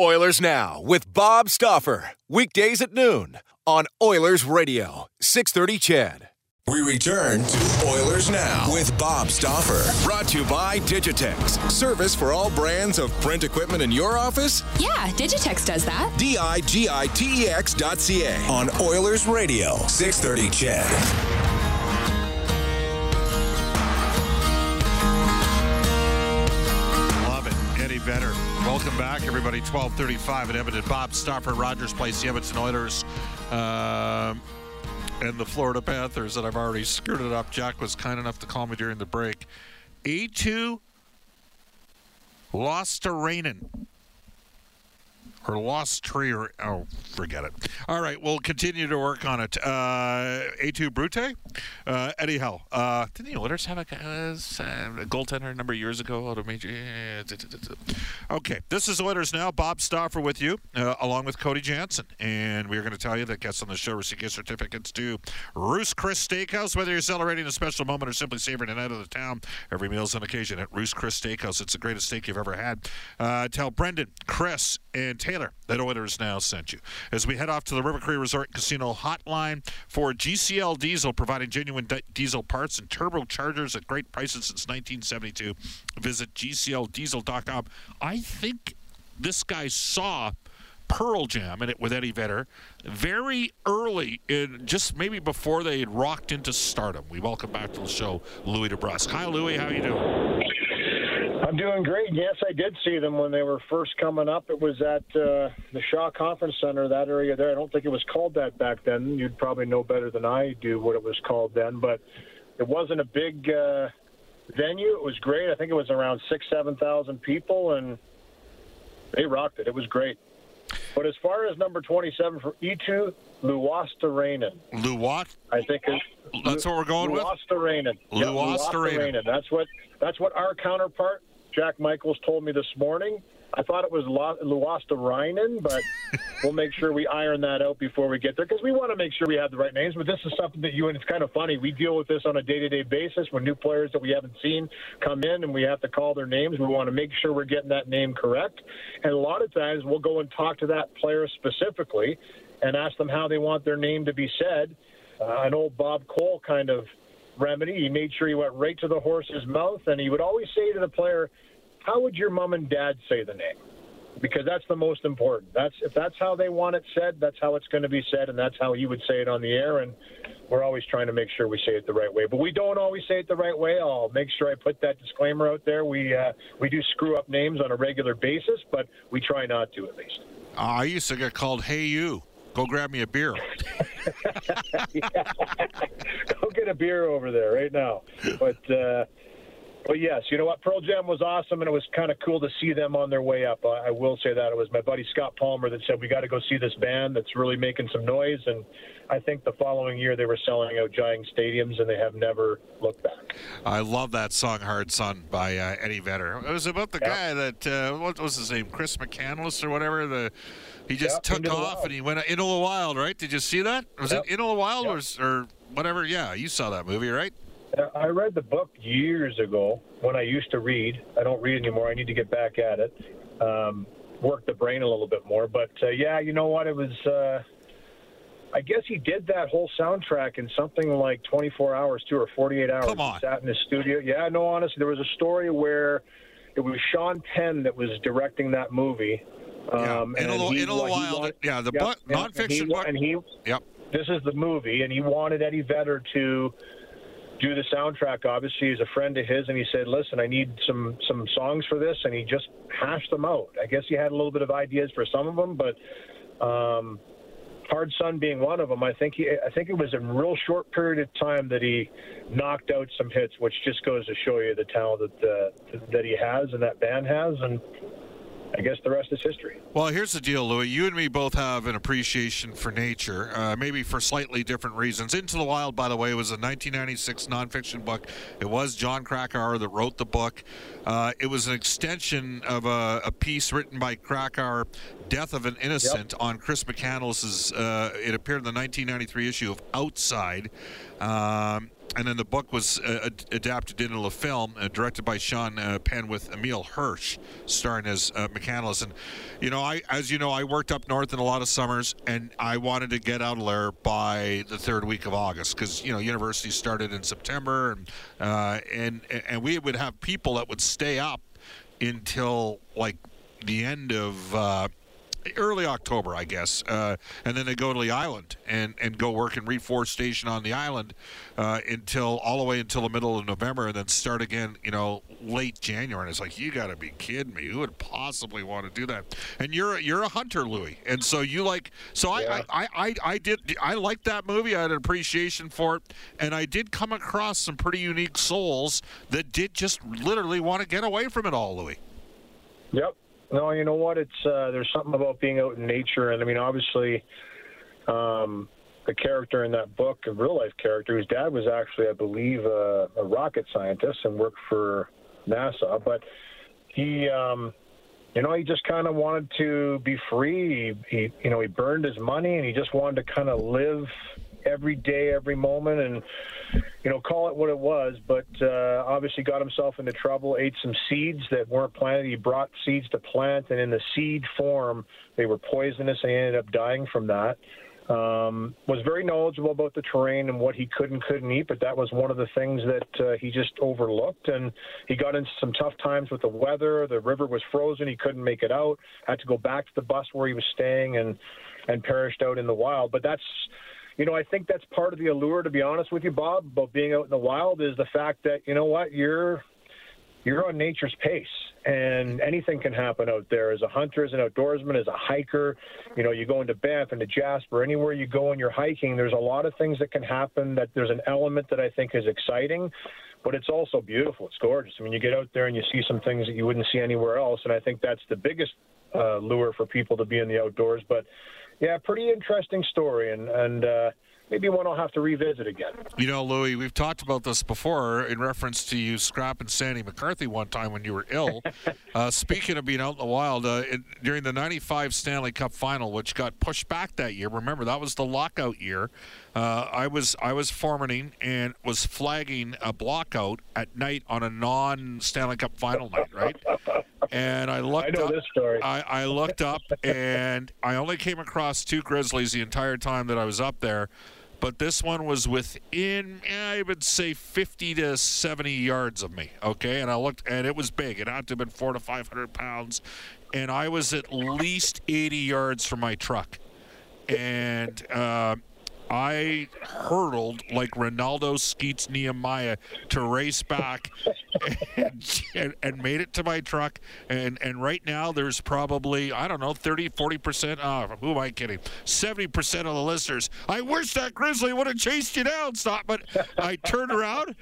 Oilers Now with Bob Stauffer. Weekdays at noon on Oilers Radio, 630 CHED. We return to Oilers Now with Bob Stauffer. Brought to you by Digitex. Service for all brands of print equipment in your office? Yeah, Digitex does that. D I G I T E X dot C A on Oilers Radio, 630 CHED. Love it. Eddie Vedder. Welcome back, everybody. 1235 at Edmonton. Bob Stauffer, Rogers Place, the Edmonton Oilers, um, and the Florida Panthers. that I've already it up. Jack was kind enough to call me during the break. A2 lost to Rainen. Or lost tree, or oh, forget it. All right, we'll continue to work on it. Uh, A2 Brute, uh, Eddie Hell. Uh, didn't the Oilers have a, uh, a goaltender a number of years ago? Out of major, okay, this is Oilers now. Bob Stauffer with you, uh, along with Cody Jansen, and we're going to tell you that guests on the show receive gift certificates to Ruth's Chris Steakhouse. Whether you're celebrating a special moment or simply savoring a night of the town, every meal's an occasion at Ruth's Chris Steakhouse. It's the greatest steak you've ever had. Uh, tell Brendan, Chris, and Taylor that Oilers now sent you. As we head off to the River Cree Resort Casino hotline for GCL Diesel, providing genuine di- diesel parts and turbochargers at great prices since 1972. Visit GCLDiesel.com. I think this guy saw Pearl Jam in it with Eddie Vedder very early in just maybe before they had rocked into stardom. We welcome back to the show Louis DeBrusk. Hi Louis, how you doing? I'm doing great. Yes, I did see them when they were first coming up. It was at uh, the Shaw Conference Center, that area there. I don't think it was called that back then. You'd probably know better than I do what it was called then, but it wasn't a big uh, venue. It was great. I think it was around six, seven thousand people, and they rocked it. It was great. But as far as number 27 for Eetu, Luostarinen. Luwat? I think That's what we're going with? Luostarinen. Yep. Luostarinen. That's what that's what our counterpart Jack Michaels told me this morning. I thought it was Luostarinen, but we'll make sure we iron that out before we get there because we want to make sure we have the right names. But this is something that you and it's kind of funny. We deal with this on a day-to-day basis when new players that we haven't seen come in and we have to call their names. We want to make sure we're getting that name correct. And a lot of times we'll go and talk to that player specifically and ask them how they want their name to be said. Uh, an old Bob Cole kind of remedy. He made sure he went right to the horse's mouth, and he would always say to the player, "How would your mom and dad say the name?" Because that's the most important. That's if that's how they want it said, that's how it's going to be said, and that's how he would say it on the air. And we're always trying to make sure we say it the right way, but we don't always say it the right way. I'll make sure I put that disclaimer out there. We uh, we do screw up names on a regular basis, but we try not to at least. Uh, I used to get called "Hey you." Go grab me a beer. Go get a beer over there right now. But uh, but yes, you know what? Pearl Jam was awesome, and it was kind of cool to see them on their way up. I, I will say that it was my buddy Scott Palmer that said we got to go see this band that's really making some noise, and I think the following year they were selling out giant stadiums, and they have never looked back. I love that song "Hard Sun" by uh, Eddie Vedder. It was about the Yeah. guy that uh, what was his name, Chris McCandless or whatever. The he just Yeah, took off and he went into the wild. Right? Did you see that? Was Yep. it into the wild or, or whatever? Yeah, you saw that movie, right? I read the book years ago when I used to read. I don't read anymore. I need to get back at it. Um, work the brain a little bit more. But uh, yeah, you know what? It was. Uh, I guess he did that whole soundtrack in something like 24 hours, two or 48 hours. Come on. He sat in his studio. Yeah, no, honestly, there was a story where it was Sean Penn that was directing that movie. Yeah, Um, in a and little, he in a little while. wanted- yeah, the Yep, yep, nonfiction and he, book. And he, Yep. this is the movie, and he wanted Eddie Vedder to do the soundtrack. Obviously, he's a friend of his, and he said, "Listen, I need some some songs for this," and he just hashed them out. I guess he had a little bit of ideas for some of them, but um, Hard Sun being one of them, I think he, I think it was a real short period of time that he knocked out some hits, which just goes to show you the talent that uh, that he has and that band has, and I guess the rest is history. Well, here's the deal, Louis. You and me both have an appreciation for nature, uh, maybe for slightly different reasons. Into the Wild, by the way, was a 1996 nonfiction book. It was Jon Krakauer that wrote the book. Uh, it was an extension of a, a piece written by Krakauer, "Death of an Innocent," on Chris McCandless's. Uh, it appeared in the 1993 issue of Outside. Um, and then the book was uh, ad- adapted into a film uh, directed by Sean uh, Penn with Emile Hirsch starring as uh, McCandless. And you know, I as you know, I worked up north in a lot of summers, and I wanted to get out of there by the third week of August because you know university started in September, and uh, and and we would have people that would stay up until like the end of. Early October, I guess, uh, and then they go to the island and, and go work in reforestation on the island uh, until all the way until the middle of November, and then start again, you know, late January. And it's like you got to be kidding me! Who would possibly want to do that? And you're a, you're a hunter, Louis, and so you like so I, Yeah. I, I, I I did I liked that movie. I had an appreciation for it, and I did come across some pretty unique souls that did just literally want to get away from it all, Louis. Yep. No, you know what? It's uh, there's something about being out in nature, and I mean, obviously, um, the character in that book, a real life character, whose dad was actually, I believe, uh, a rocket scientist and worked for NASA, but he, um, you know, he just kind of wanted to be free. He, he, you know, he burned his money, and he just wanted to kind of live every day, every moment, and you know, call it what it was, but uh, obviously got himself into trouble, ate some seeds that weren't planted. He brought seeds to plant, and in the seed form, they were poisonous, and he ended up dying from that. Um, was very knowledgeable about the terrain and what he could and couldn't eat, but that was one of the things that uh, he just overlooked. And he got into some tough times with the weather. The river was frozen; he couldn't make it out. Had to go back to the bus where he was staying, and and perished out in the wild. But that's you know, I think that's part of the allure, to be honest with you, Bob, about being out in the wild is the fact that, you know what, you're you're on nature's pace and anything can happen out there as a hunter, as an outdoorsman, as a hiker. You know, you go into Banff, into Jasper, anywhere you go and you're hiking, there's a lot of things that can happen that there's an element that I think is exciting, but it's also beautiful. It's gorgeous. I mean, you get out there and you see some things that you wouldn't see anywhere else. And I think that's the biggest uh, lure for people to be in the outdoors. But yeah, pretty interesting story. And, and, uh, maybe one I'll have to revisit again. You know, Louis, we've talked about this before in reference to you scrapping Sandy McCarthy one time when you were ill. uh, speaking of being out in the wild, uh, it, during the 95 Stanley Cup final, which got pushed back that year, remember, that was the lockout year. Uh, I was I was foremanning and was flagging a blockout at night on a non Stanley Cup final night, right? And I looked I know up, this story. I, I looked up and I only came across two grizzlies the entire time that I was up there. But this one was within, eh, I would say, 50 to 70 yards of me. Okay. And I looked, and it was big. It had to have been four to 500 pounds. And I was at least 80 yards from my truck. And, uh, I hurtled like Renaldo Skeets Nehemiah to race back and, and, and made it to my truck. And, and right now, there's probably, I don't know, 30, 40%. Oh, uh, who am I kidding? 70% of the listeners. I wish that grizzly would have chased you down. Stop. But I turned around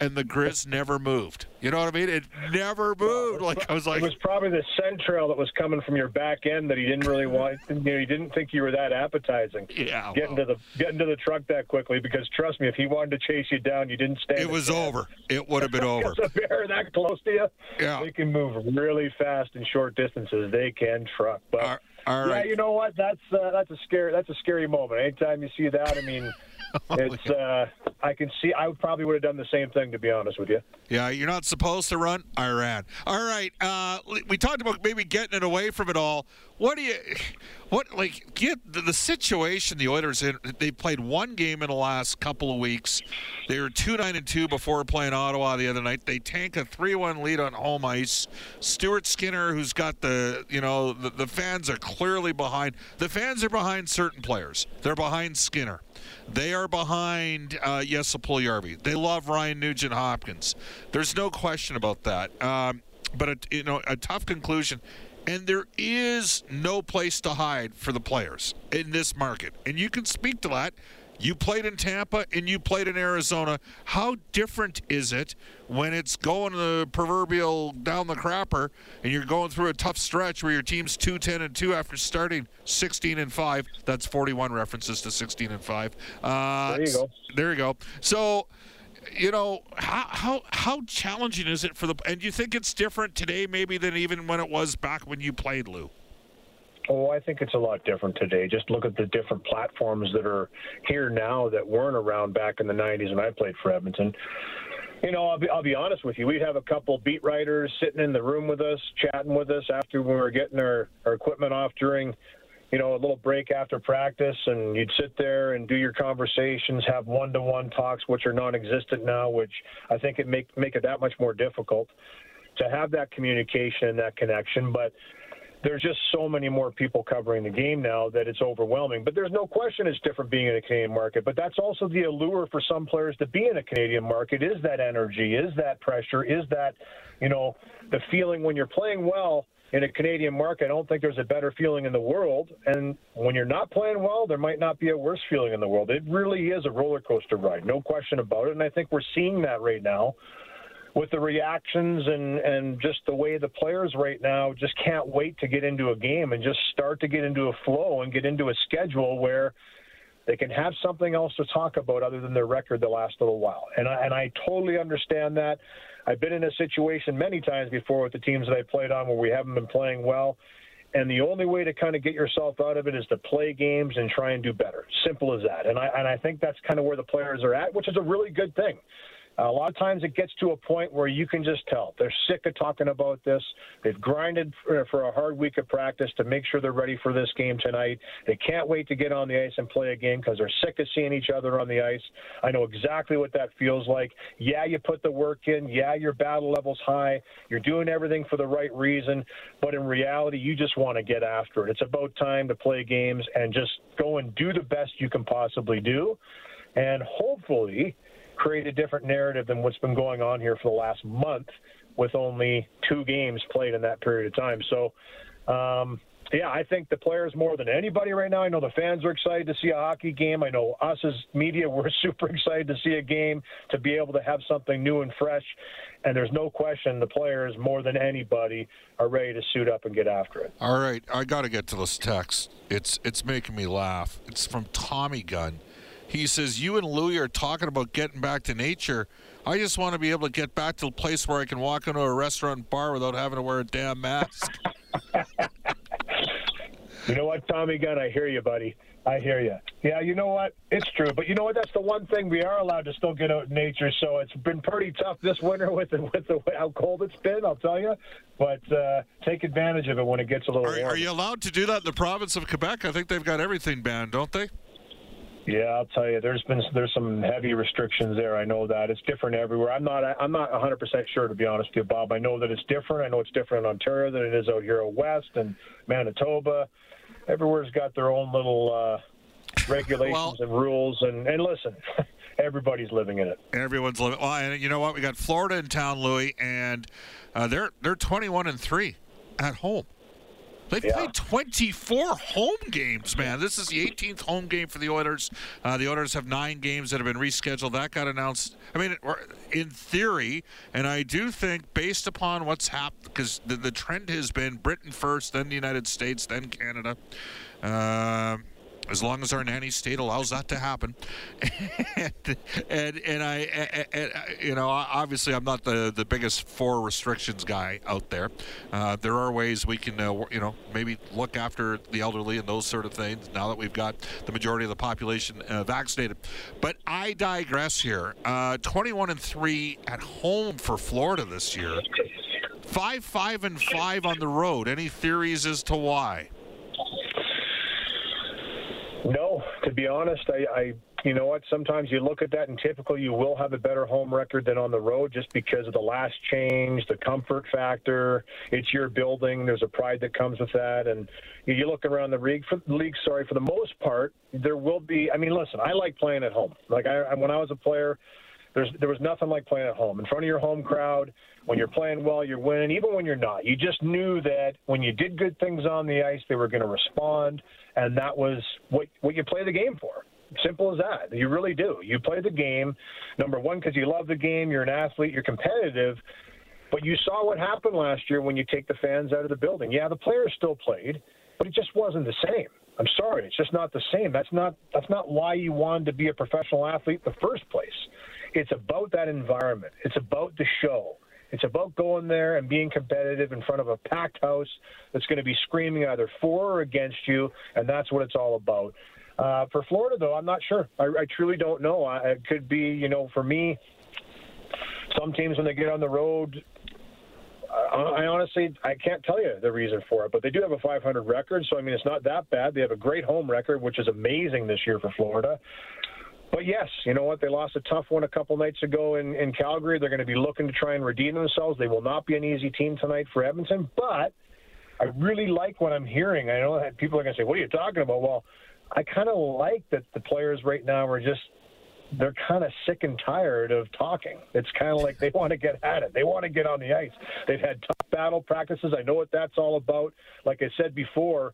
and the grizz never moved. You know what I mean? It never moved. Like I was like, it was probably the scent trail that was coming from your back end that he didn't really want. You know, he didn't think you were that appetizing. yeah. Getting to the getting to the truck that quickly because trust me, if he wanted to chase you down, you didn't stand. It was chance. over. It would have been over. A bear that close to you, Yeah. they can move really fast in short distances. They can truck. But All- all yeah, right. you know what? That's uh, that's a scary that's a scary moment. Anytime you see that, I mean, it's uh, I can see. I probably would have done the same thing, to be honest with you. Yeah, you're not supposed to run. I ran. All right. Uh, we talked about maybe getting it away from it all. What do you, what like get the, the situation the Oilers in? They played one game in the last couple of weeks. They were two nine and two before playing Ottawa the other night. They tank a three one lead on home ice. Stuart Skinner, who's got the you know the, the fans are clearly behind. The fans are behind certain players. They're behind Skinner. They are behind uh, Jesse Puljujarvi. They love Ryan Nugent Hopkins. There's no question about that. Um, but a, you know, a tough conclusion. And there is no place to hide for the players in this market. And you can speak to that you played in Tampa and you played in Arizona. How different is it when it's going the proverbial down the crapper and you're going through a tough stretch where your team's 2 10 and 2 after starting 16 and 5? That's 41 references to 16 and 5. Uh, there you go. There you go. So, you know how how how challenging is it for the and you think it's different today maybe than even when it was back when you played Lou Oh, I think it's a lot different today. Just look at the different platforms that are here now that weren't around back in the 90s when I played for Edmonton. You know, I'll be, I'll be honest with you. We'd have a couple beat writers sitting in the room with us, chatting with us after we were getting our, our equipment off during, you know, a little break after practice. And you'd sit there and do your conversations, have one to one talks, which are non existent now, which I think it make, make it that much more difficult to have that communication and that connection. But there's just so many more people covering the game now that it's overwhelming. But there's no question it's different being in a Canadian market. But that's also the allure for some players to be in a Canadian market is that energy, is that pressure, is that, you know, the feeling when you're playing well in a Canadian market. I don't think there's a better feeling in the world. And when you're not playing well, there might not be a worse feeling in the world. It really is a roller coaster ride, no question about it. And I think we're seeing that right now with the reactions and and just the way the players right now just can't wait to get into a game and just start to get into a flow and get into a schedule where they can have something else to talk about other than their record the last little while. And I, and I totally understand that. I've been in a situation many times before with the teams that I played on where we haven't been playing well. And the only way to kind of get yourself out of it is to play games and try and do better. Simple as that. And I and I think that's kind of where the players are at, which is a really good thing. A lot of times it gets to a point where you can just tell they're sick of talking about this. They've grinded for, a hard week of practice to make sure they're ready for this game tonight. They can't wait to get on the ice and play a game because they're sick of seeing each other on the ice. I know exactly what that feels like. Yeah, you put the work in. Yeah, your battle level's high. You're doing everything for the right reason. But in reality, you just want to get after it. It's about time to play games and just go and do the best you can possibly do. And hopefully, create a different narrative than what's been going on here for the last month with only two games played in that period of time. So, um, yeah, I think the players more than anybody right now. I know the fans are excited to see a hockey game. I know us as media, we're super excited to see a game, to be able to have something new and fresh. And there's no question the players more than anybody are ready to suit up and get after it. All right, I got to get to this text. It's it's making me laugh. It's from Tommy Gunn. He says, You and Louie are talking about getting back to nature. I just want to be able to get back to a place where I can walk into a restaurant bar without having to wear a damn mask. you know what, Tommy Gunn? I hear you, buddy. I hear you. Yeah, you know what? It's true. But you know what? That's the one thing we are allowed to still get out in nature. So it's been pretty tough this winter with the, with the how cold it's been. I'll tell you. But uh, take advantage of it when it gets a little. Are, are you allowed to do that in the province of Quebec? I think they've got everything banned, don't they? Yeah, I'll tell you, there's been there's some heavy restrictions there. I know that it's different everywhere. I'm not I'm not 100 percent sure to be honest with you, Bob. I know that it's different. I know it's different in Ontario than it is out here out west and Manitoba. Everywhere's got their own little uh, regulations well, and rules. And and listen, everybody's living in it. Everyone's living. Well, and you know what? We got Florida in town, Louis, and uh, they're they're 21 and three at home. They've yeah. played 24 home games, man. This is the 18th home game for the Oilers. Uh, the Oilers have nine games that have been rescheduled. That got announced. I mean, in theory, and I do think based upon what's happened, because the, the, trend has been Britain first, then the United States, then Canada. Uh, as long as our nanny state allows that to happen. and, and, and I, and, and, you know, obviously I'm not the, the biggest for restrictions guy out there. Uh, there are ways we can, uh, you know, maybe look after the elderly and those sort of things now that we've got the majority of the population uh, vaccinated. But I digress here. Uh, 21 and 3 at home for Florida this year. Five, five, and five on the road. Any theories as to why? No, to be honest, I, I, you know what? Sometimes you look at that, and typically you will have a better home record than on the road, just because of the last change, the comfort factor. It's your building. There's a pride that comes with that, and you look around the league. For league, sorry, for the most part, there will be. I mean, listen, I like playing at home. Like I, when I was a player, there's there was nothing like playing at home in front of your home crowd. When you're playing well, you're winning. Even when you're not, you just knew that when you did good things on the ice, they were going to respond and that was what what you play the game for. Simple as that. You really do. You play the game, number one, because you love the game. You're an athlete. You're competitive. But you saw what happened last year when you take the fans out of the building. Yeah, the players still played, but it just wasn't the same. I'm sorry, it's just not the same. That's not that's not why you wanted to be a professional athlete in the first place. It's about that environment. It's about the show. It's about going there and being competitive in front of a packed house that's going to be screaming either for or against you, and that's what it's all about. Uh, for Florida, though, I'm not sure. I, I truly don't know. I, it could be, you know, for me, some teams when they get on the road, I, I honestly I can't tell you the reason for it, but they do have a 500 record, so I mean it's not that bad. They have a great home record, which is amazing this year for Florida. But yes, you know what? They lost a tough one a couple nights ago in, in Calgary. They're going to be looking to try and redeem themselves. They will not be an easy team tonight for Edmonton, but I really like what I'm hearing. I know that people are going to say, "What are you talking about?" Well, I kind of like that the players right now are just they're kind of sick and tired of talking. It's kind of like they want to get at it. They want to get on the ice. They've had tough battle practices. I know what that's all about. Like I said before,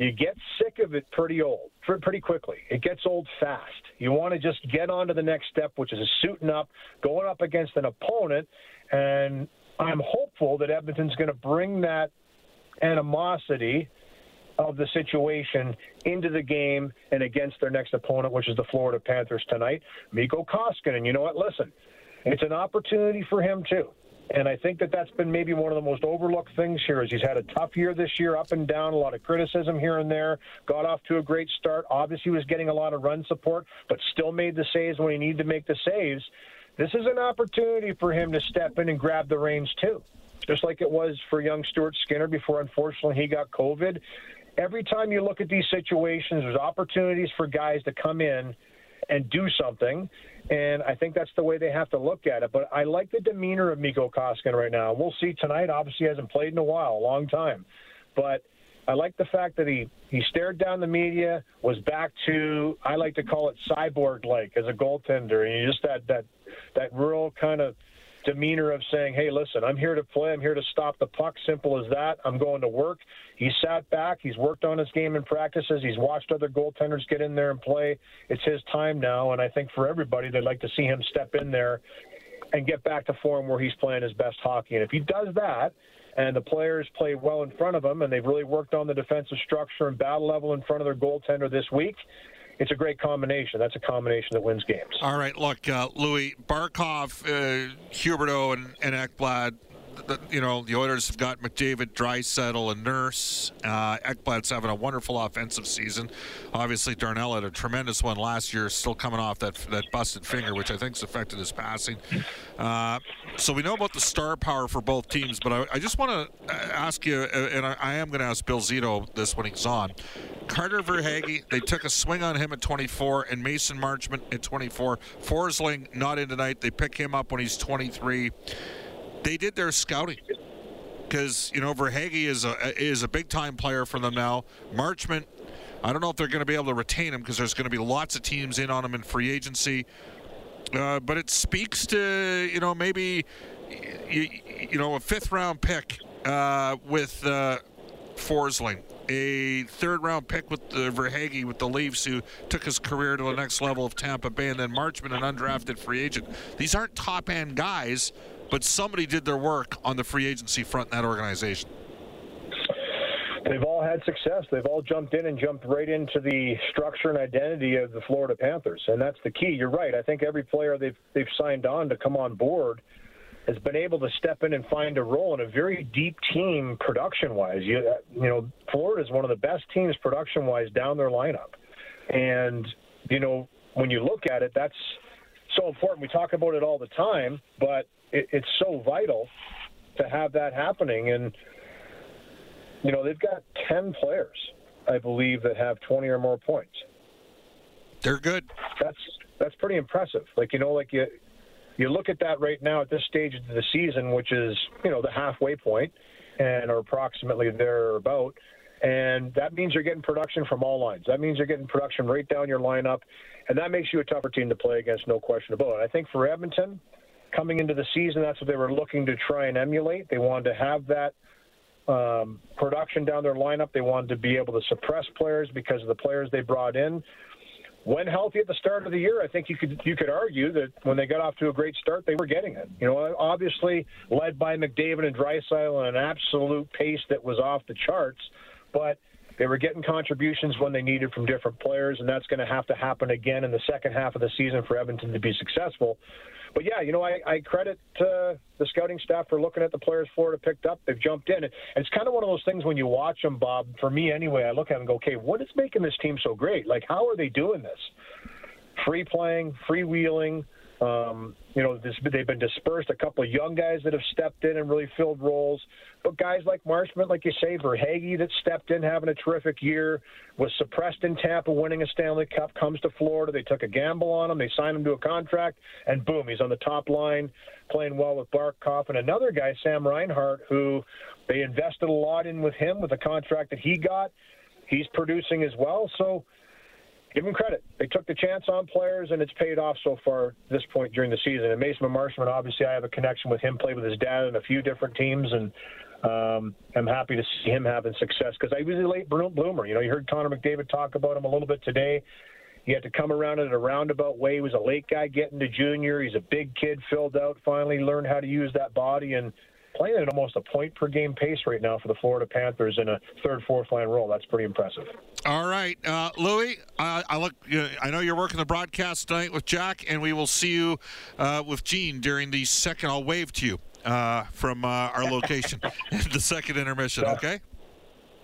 you get sick of it pretty old, pretty quickly. It gets old fast. You want to just get on to the next step, which is a suiting up, going up against an opponent, and I'm hopeful that Edmonton's going to bring that animosity of the situation into the game and against their next opponent, which is the Florida Panthers tonight. Mikko Koskinen, And you know what? Listen, it's an opportunity for him too. And I think that that's been maybe one of the most overlooked things here is he's had a tough year this year, up and down, a lot of criticism here and there. Got off to a great start. Obviously, was getting a lot of run support, but still made the saves when he needed to make the saves. This is an opportunity for him to step in and grab the reins too, just like it was for young Stuart Skinner before, unfortunately, he got COVID. Every time you look at these situations, there's opportunities for guys to come in and do something. And I think that's the way they have to look at it. But I like the demeanor of Mikko Koskinen right now. We'll see tonight. Obviously, he hasn't played in a while, a long time. But I like the fact that he, he stared down the media, was back to, I like to call it cyborg like as a goaltender. And just that, that, that real kind of – demeanor of saying, hey, listen, I'm here to play. I'm here to stop the puck. Simple as that. I'm going to work. He sat back. He's worked on his game in practices. He's watched other goaltenders get in there and play. It's his time now. And I think for everybody, they'd like to see him step in there and get back to form where he's playing his best hockey. And if he does that, and the players play well in front of him, and they've really worked on the defensive structure and battle level in front of their goaltender this week, it's a great combination. That's a combination that wins games. All right, look, uh, Louis Barkov, uh, Huberdeau, and, and Ekblad. The, you know, the Oilers have got McDavid, Draisaitl, and Nurse. Uh, Ekblad's having a wonderful offensive season. Obviously, Darnell had a tremendous one last year, still coming off that that busted finger, which I think's affected his passing. Uh, so we know about the star power for both teams, but I, I just want to uh, ask you, uh, and I, I am going to ask Bill Zito this when he's on. Carter Verhaeghe, they took a swing on him at 24, and Mason Marchment at 24. Forsling not in tonight. They pick him up when he's 23. They did their scouting because you know Verhaeghe is a is a big time player for them now. Marchment, I don't know if they're going to be able to retain him because there's going to be lots of teams in on him in free agency. Uh, but it speaks to you know maybe you, you know a fifth round pick uh, with uh, Forsling a third round pick with the Verhaeghe with the Leafs, who took his career to the next level of Tampa Bay, and then Marchment, an undrafted free agent. These aren't top end guys, but somebody did their work on the free agency front in that organization. they've all had success. They've all jumped in and jumped right into the structure and identity of the Florida Panthers, and that's the key. You're right. I think every player they've they've signed on to come on board has been able to step in and find a role in a very deep team production-wise. You you know, Florida is one of the best teams production-wise down their lineup, and you know when you look at it, that's so important. We talk about it all the time, but it, it's so vital to have that happening and you know, they've got 10 players, I believe, that have 20 or more points. They're good. That's that's pretty impressive. Like you know, like you you look at that right now at this stage of the season, which is you know the halfway point, and or approximately there about, and that means you're getting production from all lines. That means you're getting production right down your lineup, and that makes you a tougher team to play against, no question about it. I think for Edmonton, coming into the season, that's what they were looking to try and emulate. They wanted to have that um, production down their lineup. They wanted to be able to suppress players because of the players they brought in. When healthy at the start of the year, I think you could you could argue that when they got off to a great start, they were getting it. You know, obviously led by McDavid and Draisaitl and an absolute pace that was off the charts, but they were getting contributions when they needed from different players, and that's going to have to happen again in the second half of the season for Edmonton to be successful but yeah, you know, I, I credit uh, the scouting staff for looking at the players Florida picked up. They've jumped in. And it's kind of one of those things when you watch them, Bob. For me, anyway, I look at them and go, okay, what is making this team so great? Like, how are they doing this? Free playing, freewheeling. Um, you know, this, they've been dispersed. A couple of young guys that have stepped in and really filled roles. But guys like Marchment, like you say, Verhaeghe that stepped in, having a terrific year, was suppressed in Tampa, winning a Stanley Cup, comes to Florida. They took a gamble on him. They signed him to a contract, and boom, he's on the top line, playing well with Barkov. And another guy, Sam Reinhart, who they invested a lot in with him with the contract that he got. He's producing as well. So give them credit. They took the chance on players, and it's paid off so far this point during the season. And Mason Marchment, obviously, I have a connection with him. Played with his dad in a few different teams, and um, I'm happy to see him having success because I was a late bloomer. You know, you heard Connor McDavid talk about him a little bit today. He had to come around in a roundabout way. He was a late guy getting to junior. He's a big kid, filled out, finally learned how to use that body, and playing at almost a point per game pace right now for the Florida Panthers in a third, fourth line role. That's pretty impressive. All right, uh, Louis. Uh, I look. Uh, I know you're working the broadcast tonight with Jack, and we will see you uh, with Gene during the second. I'll wave to you uh, from uh, our location, the second intermission. Okay.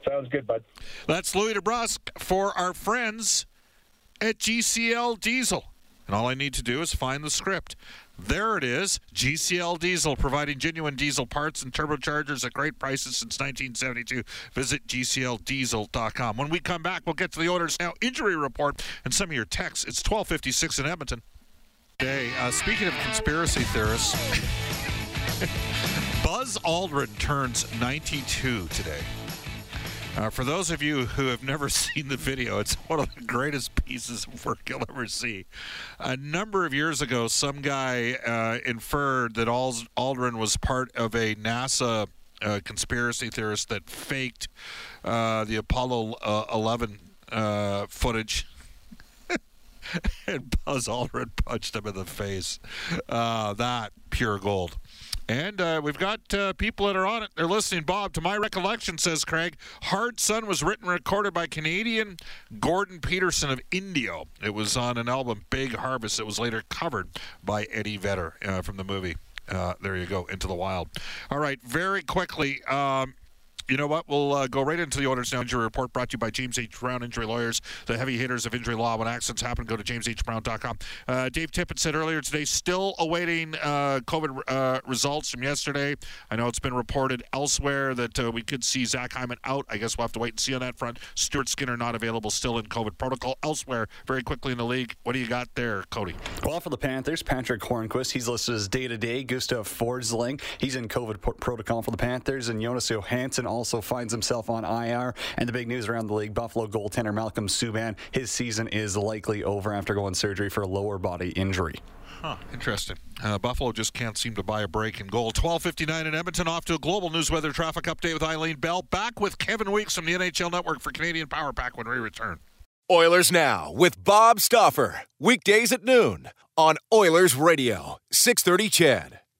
Sounds good, bud. That's Louis DeBrusk for our friends at GCL Diesel. And all I need to do is find the script. There it is. GCL Diesel, providing genuine diesel parts and turbochargers at great prices since 1972. Visit GCLDiesel.com. When we come back, we'll get to the Oilers Now injury report and some of your texts. It's 1256 in Edmonton. Hey, uh, speaking of conspiracy theorists, Buzz Aldrin turns 92 today. Uh, for those of you who have never seen the video, it's one of the greatest pieces of work you'll ever see. A number of years ago, some guy uh, inferred that Aldrin was part of a NASA uh, conspiracy theorist that faked uh, the Apollo uh, 11 uh, footage. and Buzz Aldrin punched him in the face. that pure gold. And uh, we've got uh, people that are on it. They're listening. Bob, to my recollection, says Craig, Hard Sun was written and recorded by Canadian Gordon Peterson of Indio. It was on an album, Big Harvest. It was later covered by Eddie Vedder uh, from the movie. Uh, there you go, Into the Wild. All right, very quickly. Um, you know what? We'll uh, go right into the Oilers Now Injury Report brought to you by James H. Brown Injury Lawyers, the heavy hitters of injury law. When accidents happen, go to jameshbrown.com. Uh, Dave Tippett said earlier today, still awaiting uh, COVID uh, results from yesterday. I know it's been reported elsewhere that uh, we could see Zach Hyman out. I guess we'll have to wait and see on that front. Stuart Skinner not available, still in COVID protocol. Elsewhere, very quickly in the league, what do you got there, Cody? Well, for the Panthers, Patrick Hornqvist, he's listed as day to day. Gustav Forsling, he's in COVID protocol for the Panthers, and Jonas Johansson also finds himself on IR. And the big news around the league Buffalo goaltender Malcolm Subban, his season is likely over after going surgery for a lower body injury. Huh, interesting. Uh, Buffalo just can't seem to buy a break in goal. 12:59 in Edmonton. Off to a global news weather traffic update with Eileen Bell. Back with Kevin Weeks from the NHL Network for Canadian Power Pack when we return. Oilers Now with Bob Stauffer. Weekdays at noon on Oilers Radio, 630 CHED.